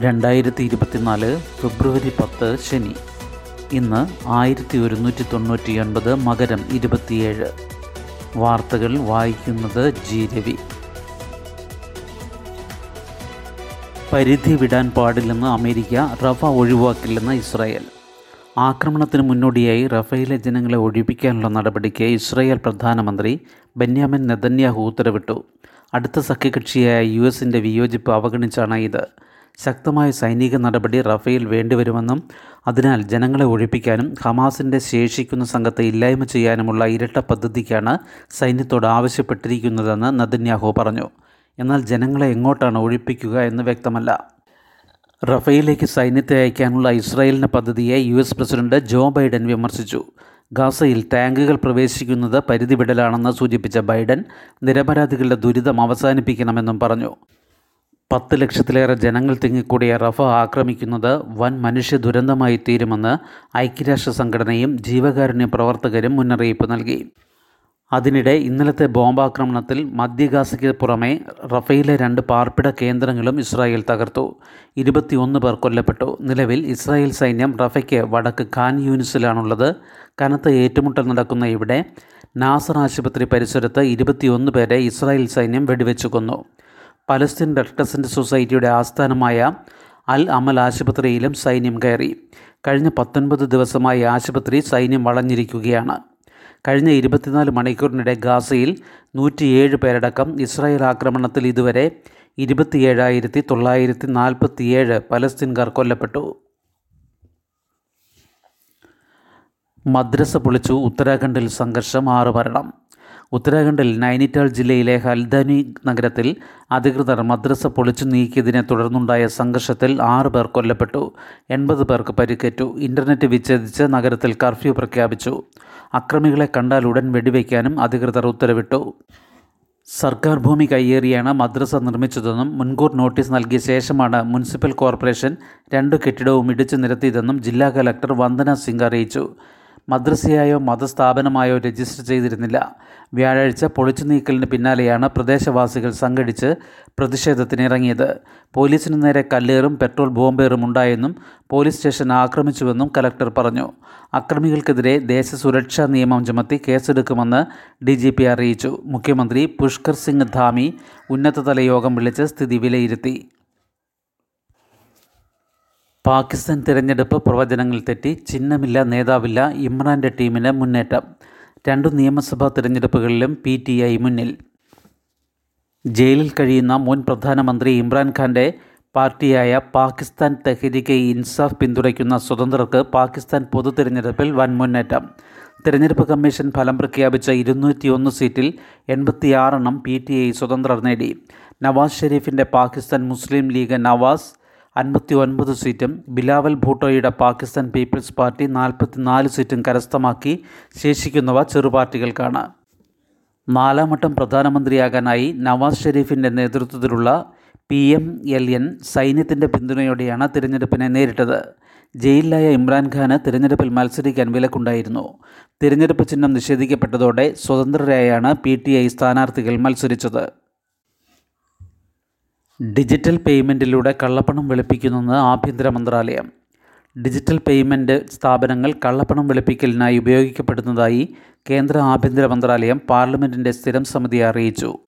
രണ്ടായിരത്തി ഇരുപത്തിനാല് ഫെബ്രുവരി പത്ത് ശനി. ഇന്ന് ആയിരത്തി ഒരുന്നൂറ്റി തൊണ്ണൂറ്റി ഒൻപത് മകരം ഇരുപത്തിയേഴ്. വാർത്തകൾ വായിക്കുന്നത് ജി രവി. പരിധി വിടാൻ പാടില്ലെന്ന് അമേരിക്ക റഫ ഒഴിവാക്കില്ലെന്ന് ഇസ്രായേൽ. ആക്രമണത്തിന് മുന്നോടിയായി റഫയിലെ ജനങ്ങളെ ഒഴിപ്പിക്കാനുള്ള നടപടിക്ക് ഇസ്രായേൽ പ്രധാനമന്ത്രി ബെന്യാമിൻ നെതന്യാഹു ഉത്തരവിട്ടു. അടുത്ത സഖ്യകക്ഷിയായ യു എസിന്റെ വിയോജിപ്പ് അവഗണിച്ചാണ് ഇത്. ശക്തമായ സൈനിക നടപടി റഫേൽ വേണ്ടിവരുമെന്നും അതിനാൽ ജനങ്ങളെ ഒഴിപ്പിക്കാനും ഹമാസിന്റെ ശേഷിക്കുന്ന സംഘത്തെ ഇല്ലായ്മ ചെയ്യാനുമുള്ള ഇരട്ട പദ്ധതിക്കാണ് സൈന്യത്തോട് ആവശ്യപ്പെട്ടിരിക്കുന്നതെന്ന് നദന്യാഹു പറഞ്ഞു. എന്നാൽ ജനങ്ങളെ എങ്ങോട്ടാണ് ഒഴിപ്പിക്കുക എന്ന് വ്യക്തമല്ല. റഫേലിലേക്ക് സൈന്യത്തെ അയക്കാനുള്ള ഇസ്രായേലിന്റെ പദ്ധതിയെ U S president Joe Biden വിമർശിച്ചു. ഗാസയിൽ ടാങ്കുകൾ പ്രവേശിക്കുന്നത് പരിധിവിടലാണെന്ന് സൂചിപ്പിച്ച ബൈഡൻ നിരപരാധികളുടെ ദുരിതം അവസാനിപ്പിക്കണമെന്നും പറഞ്ഞു. പത്ത് ലക്ഷത്തിലേറെ ജനങ്ങൾ തിങ്ങിക്കൂടിയ റഫ ആക്രമിക്കുന്നത് വൻ മനുഷ്യ ദുരന്തമായി തീരുമെന്ന് ഐക്യരാഷ്ട്ര സംഘടനയും ജീവകാരുണ്യ പ്രവർത്തകരും മുന്നറിയിപ്പ് നൽകി. അതിനിടെ ഇന്നലത്തെ ബോംബാക്രമണത്തിൽ മധ്യഗാസയ്ക്ക് പുറമെ റഫയിലെ രണ്ട് പാർപ്പിട കേന്ദ്രങ്ങളും ഇസ്രായേൽ തകർത്തു. ഇരുപത്തിയൊന്ന് പേർ കൊല്ലപ്പെട്ടു. നിലവിൽ ഇസ്രായേൽ സൈന്യം റഫയ്ക്ക് വടക്ക് ഖാൻ യൂനിസിലാണുള്ളത്. കനത്ത ഏറ്റുമുട്ടൽ നടക്കുന്ന ഇവിടെ നാസർ ആശുപത്രി പരിസരത്ത് ഇരുപത്തിയൊന്ന് പേരെ ഇസ്രായേൽ സൈന്യം വെടിവെച്ചു കൊന്നു. പലസ്തീൻ റെഡ് സൊസൈറ്റിയുടെ ആസ്ഥാനമായ അൽ അമൽ ആശുപത്രിയിലും സൈന്യം കയറി. കഴിഞ്ഞ പത്തൊൻപത് ദിവസമായി ആശുപത്രി സൈന്യം വളഞ്ഞിരിക്കുകയാണ്. കഴിഞ്ഞ ഇരുപത്തിനാല് മണിക്കൂറിനിടെ ഗാസയിൽ നൂറ്റിയേഴ് പേരടക്കം ഇസ്രായേൽ ആക്രമണത്തിൽ ഇതുവരെ ഇരുപത്തിയേഴായിരത്തി തൊള്ളായിരത്തി നാൽപ്പത്തിയേഴ് പലസ്തീൻകാർ കൊല്ലപ്പെട്ടു. മദ്രസ പൊളിച്ചു ഉത്തരാഖണ്ഡിൽ സംഘർഷം ആറ് മരണം ഉത്തരാഖണ്ഡിൽ നൈനിറ്റാൾ ജില്ലയിലെ ഹൽദാനി നഗരത്തിൽ അധികൃതർ മദ്രസ പൊളിച്ചു നീക്കിയതിനെ തുടർന്നുണ്ടായ സംഘർഷത്തിൽ ആറ് പേർ കൊല്ലപ്പെട്ടു. എൺപത് പേർക്ക് പരിക്കേറ്റു. ഇന്റർനെറ്റ് വിച്ഛേദിച്ച് നഗരത്തിൽ കർഫ്യൂ പ്രഖ്യാപിച്ചു. അക്രമികളെ കണ്ടാൽ ഉടൻ വെടിവെക്കാനും അധികൃതർ ഉത്തരവിട്ടു. സർക്കാർ ഭൂമി കയ്യേറിയാണ് മദ്രസ നിർമ്മിച്ചതെന്നും മുൻകൂർ നോട്ടീസ് നൽകിയ ശേഷമാണ് മുനിസിപ്പൽ കോർപ്പറേഷൻ രണ്ട് കെട്ടിടവും ഇടിച്ചു നിരത്തിയതെന്നും ജില്ലാ കലക്ടർ വന്ദന സിംഗ് അറിയിച്ചു. മദ്രസയായോ മതസ്ഥാപനമായോ രജിസ്റ്റർ ചെയ്തിരുന്നില്ല. വ്യാഴാഴ്ച പൊളിച്ചു നീക്കലിന് പിന്നാലെയാണ് പ്രദേശവാസികൾ സംഘടിച്ച് പ്രതിഷേധത്തിനിറങ്ങിയത്. പോലീസിന് നേരെ കല്ലേറും പെട്രോൾ ബോംബേറും ഉണ്ടായെന്നും പോലീസ് സ്റ്റേഷൻ ആക്രമിച്ചുവെന്നും കലക്ടർ പറഞ്ഞു. അക്രമികൾക്കെതിരെ ദേശസുരക്ഷാ നിയമം ചുമത്തി കേസെടുക്കുമെന്ന് ഡി ജി പി അറിയിച്ചു. മുഖ്യമന്ത്രി പുഷ്കർ സിംഗ് ധാമി ഉന്നതതല യോഗം വിളിച്ച് സ്ഥിതി വിലയിരുത്തി. പാകിസ്ഥാൻ തിരഞ്ഞെടുപ്പ് പ്രവചനങ്ങൾ തെറ്റി ചിഹ്നമില്ല നേതാവില്ല ഇമ്രാന്റെ ടീമിന് മുന്നേറ്റം. രണ്ടു നിയമസഭാ തിരഞ്ഞെടുപ്പുകളിലും പി ടി ഐ മുന്നിൽ. ജയിലിൽ കഴിയുന്ന മുൻ പ്രധാനമന്ത്രി ഇമ്രാൻഖാന്റെ പാർട്ടിയായ പാകിസ്ഥാൻ തെഹ്രീക്ക് ഇൻസാഫ് പിന്തുണയ്ക്കുന്ന സ്വതന്ത്രർക്ക് പാകിസ്ഥാൻ പൊതു തിരഞ്ഞെടുപ്പിൽ വൻ മുന്നേറ്റം. തിരഞ്ഞെടുപ്പ് കമ്മീഷൻ ഫലം പ്രഖ്യാപിച്ച ഇരുന്നൂറ്റിയൊന്ന് സീറ്റിൽ എൺപത്തിയാറെണ്ണം പി ടി ഐ സ്വതന്ത്രർ നേടി. നവാസ് ഷെരീഫിന്റെ പാകിസ്ഥാൻ മുസ്ലിം ലീഗ് നവാസ് അൻപത്തി ഒൻപത് സീറ്റും ബിലാവൽ ഭൂട്ടോയുടെ പാകിസ്ഥാൻ പീപ്പിൾസ് പാർട്ടി നാൽപ്പത്തിനാല് സീറ്റും കരസ്ഥമാക്കി ശേഷിക്കുന്നവ ചെറുപാർട്ടികൾക്കാണ്. നാലാം വട്ടം പ്രധാനമന്ത്രിയാകാനായി നവാസ് ഷെരീഫിന്റെ നേതൃത്വത്തിലുള്ള പി എം എൽ എൻ സൈന്യത്തിന്റെ പിന്തുണയോടെയാണ് തിരഞ്ഞെടുപ്പിനെ നേരിട്ടത്. ജയിലിലായ ഇമ്രാൻഖാന് തിരഞ്ഞെടുപ്പിൽ മത്സരിക്കാൻ വിലക്കുണ്ടായിരുന്നു. തിരഞ്ഞെടുപ്പ് ചിഹ്നം നിഷേധിക്കപ്പെട്ടതോടെ സ്വതന്ത്രരായാണ് പി ടി ഐ സ്ഥാനാർത്ഥികൾ മത്സരിച്ചത്. ഡിജിറ്റൽ പേയ്മെന്റിലൂടെ കള്ളപ്പണം വെളുപ്പിക്കുന്നത് ആഭ്യന്തര മന്ത്രാലയം. ഡിജിറ്റൽ പേയ്മെന്റ് സ്ഥാപനങ്ങൾ കള്ളപ്പണം വെളുപ്പിക്കലിനായി ഉപയോഗിക്കപ്പെടുന്നതായി കേന്ദ്ര ആഭ്യന്തര മന്ത്രാലയം പാർലമെന്റിന്റെ സ്ഥിരം സമിതിയെ അറിയിച്ചു.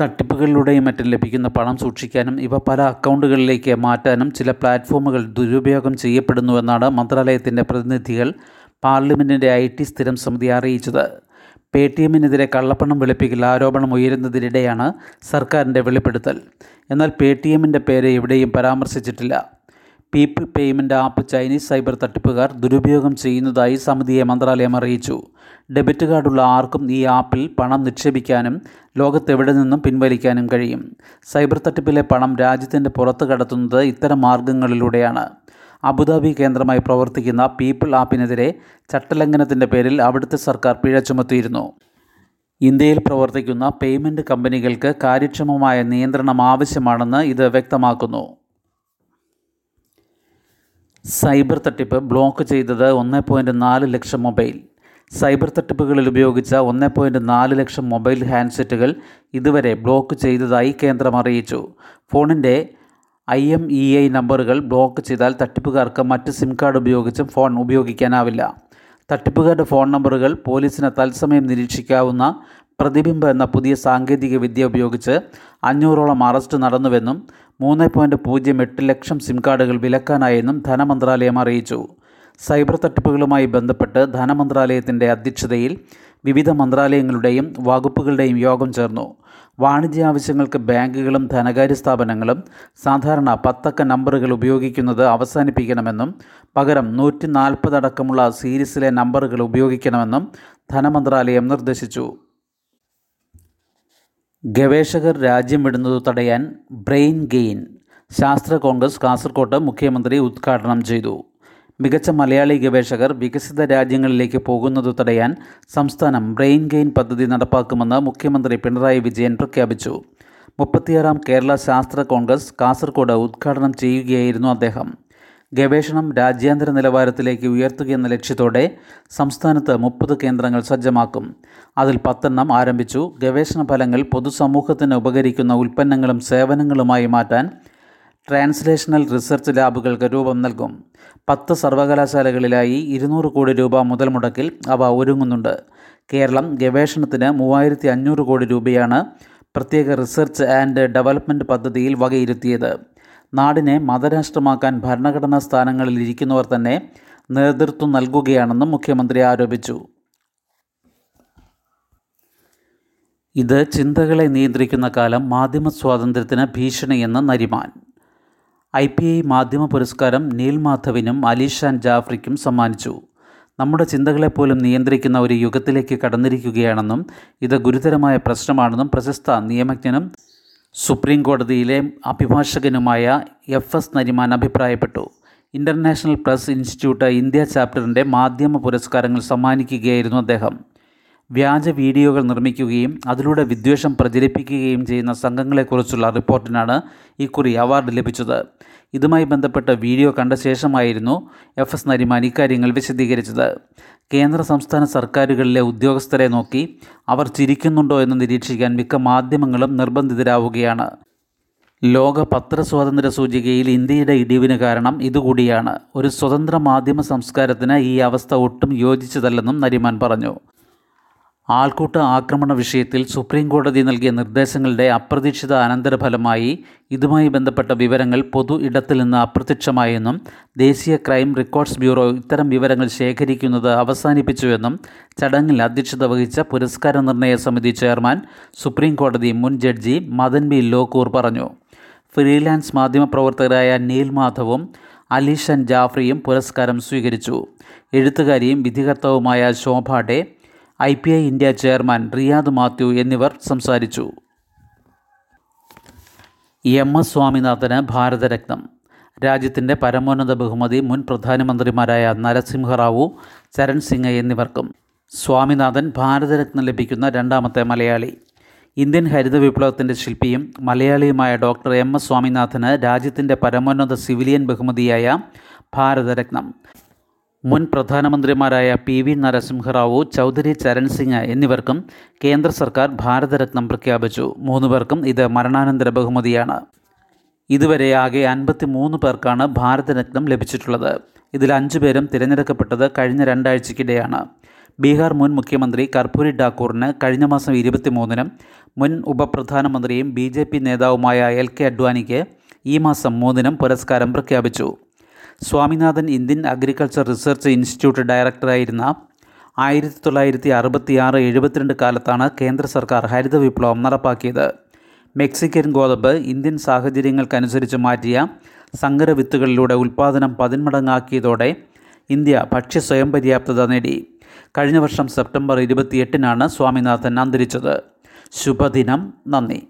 തട്ടിപ്പുകളിലൂടെയും മറ്റും ലഭിക്കുന്ന പണം സൂക്ഷിക്കാനും ഇവ പല അക്കൗണ്ടുകളിലേക്ക് മാറ്റാനും ചില പ്ലാറ്റ്ഫോമുകൾ ദുരുപയോഗം ചെയ്യപ്പെടുന്നുവെന്നാണ് മന്ത്രാലയത്തിന്റെ പ്രതിനിധികൾ പാർലമെന്റിന്റെ ഐ സ്ഥിരം സമിതി അറിയിച്ചത്. പേ ടി എമ്മിനെതിരെ കള്ളപ്പണം വെളുപ്പിക്കൽ ആരോപണം ഉയരുന്നതിനിടെയാണ് സർക്കാരിന്റെ വെളിപ്പെടുത്തൽ. എന്നാൽ പേ ടി എമ്മിന്റെ പേര് എവിടെയും പരാമർശിച്ചിട്ടില്ല. People payment app Chinese cyber തട്ടിപ്പുകാർ ദുരുപയോഗം ചെയ്യുന്നതായി സമിതിയെ മന്ത്രാലയം അറിയിച്ചു. ഡെബിറ്റ് കാർഡുള്ള ആർക്കും ഈ ആപ്പിൽ പണം നിക്ഷേപിക്കാനും ലോകത്തെവിടെ നിന്നും പിൻവലിക്കാനും കഴിയും. സൈബർ തട്ടിപ്പിലെ പണം രാജ്യത്തിന്റെ പുറത്ത് കടത്തുന്നത് ഇത്തരം മാർഗങ്ങളിലൂടെയാണ് അബുദാബി കേന്ദ്രമായി പ്രവർത്തിക്കുന്ന പീപ്പിൾ ആപ്പിനെതിരെ ചട്ടലംഘനത്തിന്റെ പേരിൽ അവിടുത്തെ സർക്കാർ പിഴ ചുമത്തിയിരുന്നു. ഇന്ത്യയിൽ പ്രവർത്തിക്കുന്ന പേയ്മെന്റ് കമ്പനികൾക്ക് കാര്യക്ഷമമായ നിയന്ത്രണം ആവശ്യമാണെന്ന് ഇത് വ്യക്തമാക്കുന്നു. സൈബർ തട്ടിപ്പ് ബ്ലോക്ക് ചെയ്തത് ഒന്ന് പോയിന്റ് നാല് ലക്ഷം മൊബൈൽ. സൈബർ തട്ടിപ്പുകളിൽ ഉപയോഗിച്ച ഒന്ന് പോയിന്റ് നാല് ലക്ഷം മൊബൈൽ ഹാൻഡ്സെറ്റുകൾ ഇതുവരെ ബ്ലോക്ക് ചെയ്തതായി കേന്ദ്രം അറിയിച്ചു. ഫോണിന്റെ ഐ എം ഇ ഐ നമ്പറുകൾ ബ്ലോക്ക് ചെയ്താൽ തട്ടിപ്പുകാർക്ക് മറ്റ് സിം കാർഡ് ഉപയോഗിച്ചും ഫോൺ ഉപയോഗിക്കാനാവില്ല. തട്ടിപ്പുകാരുടെ ഫോൺ നമ്പറുകൾ പോലീസിന് തത്സമയം നിരീക്ഷിക്കാവുന്ന പ്രതിബിംബ എന്ന പുതിയ സാങ്കേതിക വിദ്യ ഉപയോഗിച്ച് അഞ്ഞൂറോളം അറസ്റ്റ് നടന്നുവെന്നും മൂന്ന് പോയിന്റ് പൂജ്യം എട്ട് ലക്ഷം സിം കാർഡുകൾ വിലക്കാനായെന്നും ധനമന്ത്രാലയം അറിയിച്ചു. സൈബർ തട്ടിപ്പുകളുമായി ബന്ധപ്പെട്ട് ധനമന്ത്രാലയത്തിന്റെ അധ്യക്ഷതയിൽ വിവിധ മന്ത്രാലയങ്ങളുടെയും വകുപ്പുകളുടെയും യോഗം ചേർന്നു. വാണിജ്യ ആവശ്യങ്ങൾക്ക് ബാങ്കുകളും ധനകാര്യ സ്ഥാപനങ്ങളും സാധാരണ പത്തക്ക നമ്പറുകൾ ഉപയോഗിക്കുന്നത് അവസാനിപ്പിക്കണമെന്നും പകരം നൂറ്റി നാൽപ്പത് അടക്കമുള്ള സീരീസിലെ നമ്പറുകൾ ഉപയോഗിക്കണമെന്നും ധനമന്ത്രാലയം നിർദ്ദേശിച്ചു. ഗവേഷകർ രാജ്യം വിടുന്നത് തടയാൻ ബ്രെയിൻ ഗെയിൻ ശാസ്ത്ര കോൺഗ്രസ് കാസർകോട്ട് മുഖ്യമന്ത്രി ഉദ്ഘാടനം ചെയ്തു. മികച്ച മലയാളി ഗവേഷകർ വികസിത രാജ്യങ്ങളിലേക്ക് പോകുന്നത് തടയാൻ സംസ്ഥാനം ബ്രെയിൻ ഗെയിൻ പദ്ധതി നടപ്പാക്കുമെന്ന് മുഖ്യമന്ത്രി പിണറായി വിജയൻ പ്രഖ്യാപിച്ചു. മുപ്പത്തിയാറാം കേരള ശാസ്ത്ര കോൺഗ്രസ് കാസർഗോഡ് ഉദ്ഘാടനം ചെയ്യുകയായിരുന്നു അദ്ദേഹം. ഗവേഷണം രാജ്യാന്തര നിലവാരത്തിലേക്ക് ഉയർത്തുകയെന്ന ലക്ഷ്യത്തോടെ സംസ്ഥാനത്ത് മുപ്പത് കേന്ദ്രങ്ങൾ സജ്ജമാക്കും. അതിൽ പത്തെണ്ണം ആരംഭിച്ചു. ഗവേഷണ ഫലങ്ങൾ പൊതുസമൂഹത്തിന് ഉപകരിക്കുന്ന ഉൽപ്പന്നങ്ങളും സേവനങ്ങളുമായി മാറ്റാൻ ട്രാൻസ്ലേഷണൽ റിസർച്ച് ലാബുകൾക്ക് രൂപം നൽകും. പത്ത് സർവകലാശാലകളിലായി ഇരുന്നൂറ് കോടി രൂപ മുതൽ മുടക്കിൽ അവ ഒരുങ്ങുന്നുണ്ട്. കേരളം ഗവേഷണത്തിന് മൂവായിരത്തി അഞ്ഞൂറ് കോടി രൂപയാണ് പ്രത്യേക റിസർച്ച് ആൻഡ് ഡെവലപ്മെന്റ് പദ്ധതിയിൽ വകയിരുത്തിയത്. നാടിനെ മതരാഷ്ട്രമാക്കാൻ ഭരണഘടനാ സ്ഥാനങ്ങളിൽ ഇരിക്കുന്നവർ തന്നെ നേതൃത്വം നൽകുകയാണെന്നും മുഖ്യമന്ത്രി ആരോപിച്ചു. ഇത് ചിന്തകളെ നിയന്ത്രിക്കുന്ന കാലം മാധ്യമ സ്വാതന്ത്ര്യത്തിന് ഭീഷണിയെന്ന് നരിമാൻ. ഐ പി ഐ മാധ്യമ പുരസ്കാരം നീൽ മാധവിനും അലീഷാൻ ജാഫ്രിക്കും സമ്മാനിച്ചു. നമ്മുടെ ചിന്തകളെപ്പോലും നിയന്ത്രിക്കുന്ന ഒരു യുഗത്തിലേക്ക് കടന്നിരിക്കുകയാണെന്നും ഇത് ഗുരുതരമായ പ്രശ്നമാണെന്നും പ്രശസ്ത നിയമജ്ഞനും സുപ്രീം കോടതിയിലെ അഭിഭാഷകനുമായ എഫ് എസ് നരിമാൻ അഭിപ്രായപ്പെട്ടു. ഇന്റർനാഷണൽ പ്രസ് ഇൻസ്റ്റിറ്റ്യൂട്ട് ഇന്ത്യ ചാപ്റ്ററിന്റെ മാധ്യമ പുരസ്കാരങ്ങൾ സമ്മാനിക്കുകയായിരുന്നു അദ്ദേഹം. വ്യാജ വീഡിയോകൾ നിർമ്മിക്കുകയും അതിലൂടെ വിദ്വേഷം പ്രചരിപ്പിക്കുകയും ചെയ്യുന്ന സംഘങ്ങളെക്കുറിച്ചുള്ള റിപ്പോർട്ടിനാണ് ഇക്കുറി അവാർഡ് ലഭിച്ചത്. ഇതുമായി ബന്ധപ്പെട്ട വീഡിയോ കണ്ട ശേഷമായിരുന്നു എഫ് എസ് നരിമാൻ ഇക്കാര്യങ്ങൾ വിശദീകരിച്ചത്. കേന്ദ്ര സംസ്ഥാന സർക്കാരുകളിലെ ഉദ്യോഗസ്ഥരെ നോക്കി അവർ ചിരിക്കുന്നുണ്ടോ എന്ന് നിരീക്ഷിക്കാൻ മിക്ക മാധ്യമങ്ങളും നിർബന്ധിതരാവുകയാണ്. ലോക പത്രസ്വാതന്ത്ര്യ സൂചികയിൽ ഇന്ത്യയുടെ ഇടിവിന് കാരണം ഇതുകൂടിയാണ്. ഒരു സ്വതന്ത്ര മാധ്യമ സംസ്കാരത്തിന് ഈ അവസ്ഥ ഒട്ടും യോജിച്ചതല്ലെന്നും നരിമാൻ പറഞ്ഞു. ആൾക്കൂട്ട ആക്രമണ വിഷയത്തിൽ സുപ്രീം കോടതി നൽകിയ നിർദ്ദേശങ്ങളുടെ അപ്രതീക്ഷിത അനന്തരഫലമായി ഇതുമായി ബന്ധപ്പെട്ട വിവരങ്ങൾ പൊതു ഇടത്തിൽ നിന്ന് അപ്രത്യക്ഷമായെന്നും ദേശീയ ക്രൈം റെക്കോർഡ്സ് ബ്യൂറോ ഇത്തരം വിവരങ്ങൾ ശേഖരിക്കുന്നത് അവസാനിപ്പിച്ചുവെന്നും ചടങ്ങിൽ അധ്യക്ഷത വഹിച്ച പുരസ്കാര നിർണയ സമിതി ചെയർമാൻ സുപ്രീം കോടതി മുൻ ജഡ്ജി മദൻ ബി ലോക്കൂർ പറഞ്ഞു. ഫ്രീലാൻസ് മാധ്യമപ്രവർത്തകരായ നീൽ മാധവും അലീഷൻ ജാഫ്രിയും പുരസ്കാരം സ്വീകരിച്ചു. എഴുത്തുകാരിയും വിധികർത്താവുമായ Shobha De I P I India chairman Riyad Mathew എന്നിവർ സംസാരിച്ചു. എം എസ് സ്വാമിനാഥന് ഭാരതരത്നം. രാജ്യത്തിന്റെ പരമോന്നത ബഹുമതി മുൻ പ്രധാനമന്ത്രിമാരായ നരസിംഹറാവു ചരൺ സിംഗ് എന്നിവർക്കും. സ്വാമിനാഥൻ ഭാരതരത്നം ലഭിക്കുന്ന രണ്ടാമത്തെ മലയാളി. ഇന്ത്യൻ ഹരിത വിപ്ലവത്തിന്റെ ശില്പിയും മലയാളിയുമായ ഡോക്ടർ എം എസ് സ്വാമിനാഥന് രാജ്യത്തിന്റെ പരമോന്നത സിവിലിയൻ ബഹുമതിയായ ഭാരതരത്നം. മുൻ പ്രധാനമന്ത്രിമാരായ പി വി നരസിംഹറാവു ചൗധരി ചരൺ സിംഗ് എന്നിവർക്കും കേന്ദ്ര സർക്കാർ ഭാരതരത്നം പ്രഖ്യാപിച്ചു. മൂന്ന് പേർക്കും ഇത് മരണാനന്തര ബഹുമതിയാണ്. ഇതുവരെ ആകെ അൻപത്തി മൂന്ന് പേർക്കാണ് ഭാരതരത്നം ലഭിച്ചിട്ടുള്ളത്. ഇതിൽ അഞ്ചു പേരും തിരഞ്ഞെടുക്കപ്പെട്ടത് കഴിഞ്ഞ രണ്ടാഴ്ചയ്ക്കിടെയാണ്. ബീഹാർ മുൻ മുഖ്യമന്ത്രി കർപ്പൂരി ഠാക്കൂറിന് കഴിഞ്ഞ മാസം ഇരുപത്തിമൂന്നിനും മുൻ ഉപപ്രധാനമന്ത്രിയും ബി നേതാവുമായ എൽ കെ അഡ്വാനിക്ക് ഈ മാസം മൂന്നിനും പുരസ്കാരം പ്രഖ്യാപിച്ചു. Swaminathan Indian agriculture research institute ഡയറക്ടറായിരുന്ന ആയിരത്തി തൊള്ളായിരത്തി അറുപത്തിയാറ് എഴുപത്തിരണ്ട് കാലത്താണ് കേന്ദ്ര സർക്കാർ ഹരിത വിപ്ലവം നടപ്പാക്കിയത്. മെക്സിക്കൻ ഗോതമ്പ് ഇന്ത്യൻ സാഹചര്യങ്ങൾക്കനുസരിച്ച് മാറ്റിയ സങ്കര വിത്തുകളിലൂടെ ഉൽപ്പാദനം പതിന്മടങ്ങാക്കിയതോടെ ഇന്ത്യ ഭക്ഷ്യ സ്വയം പര്യാപ്തത നേടി. കഴിഞ്ഞ വർഷം സെപ്റ്റംബർ ഇരുപത്തിയെട്ടിനാണ് സ്വാമിനാഥൻ അന്തരിച്ചത്. ശുഭദിനം. നന്ദി.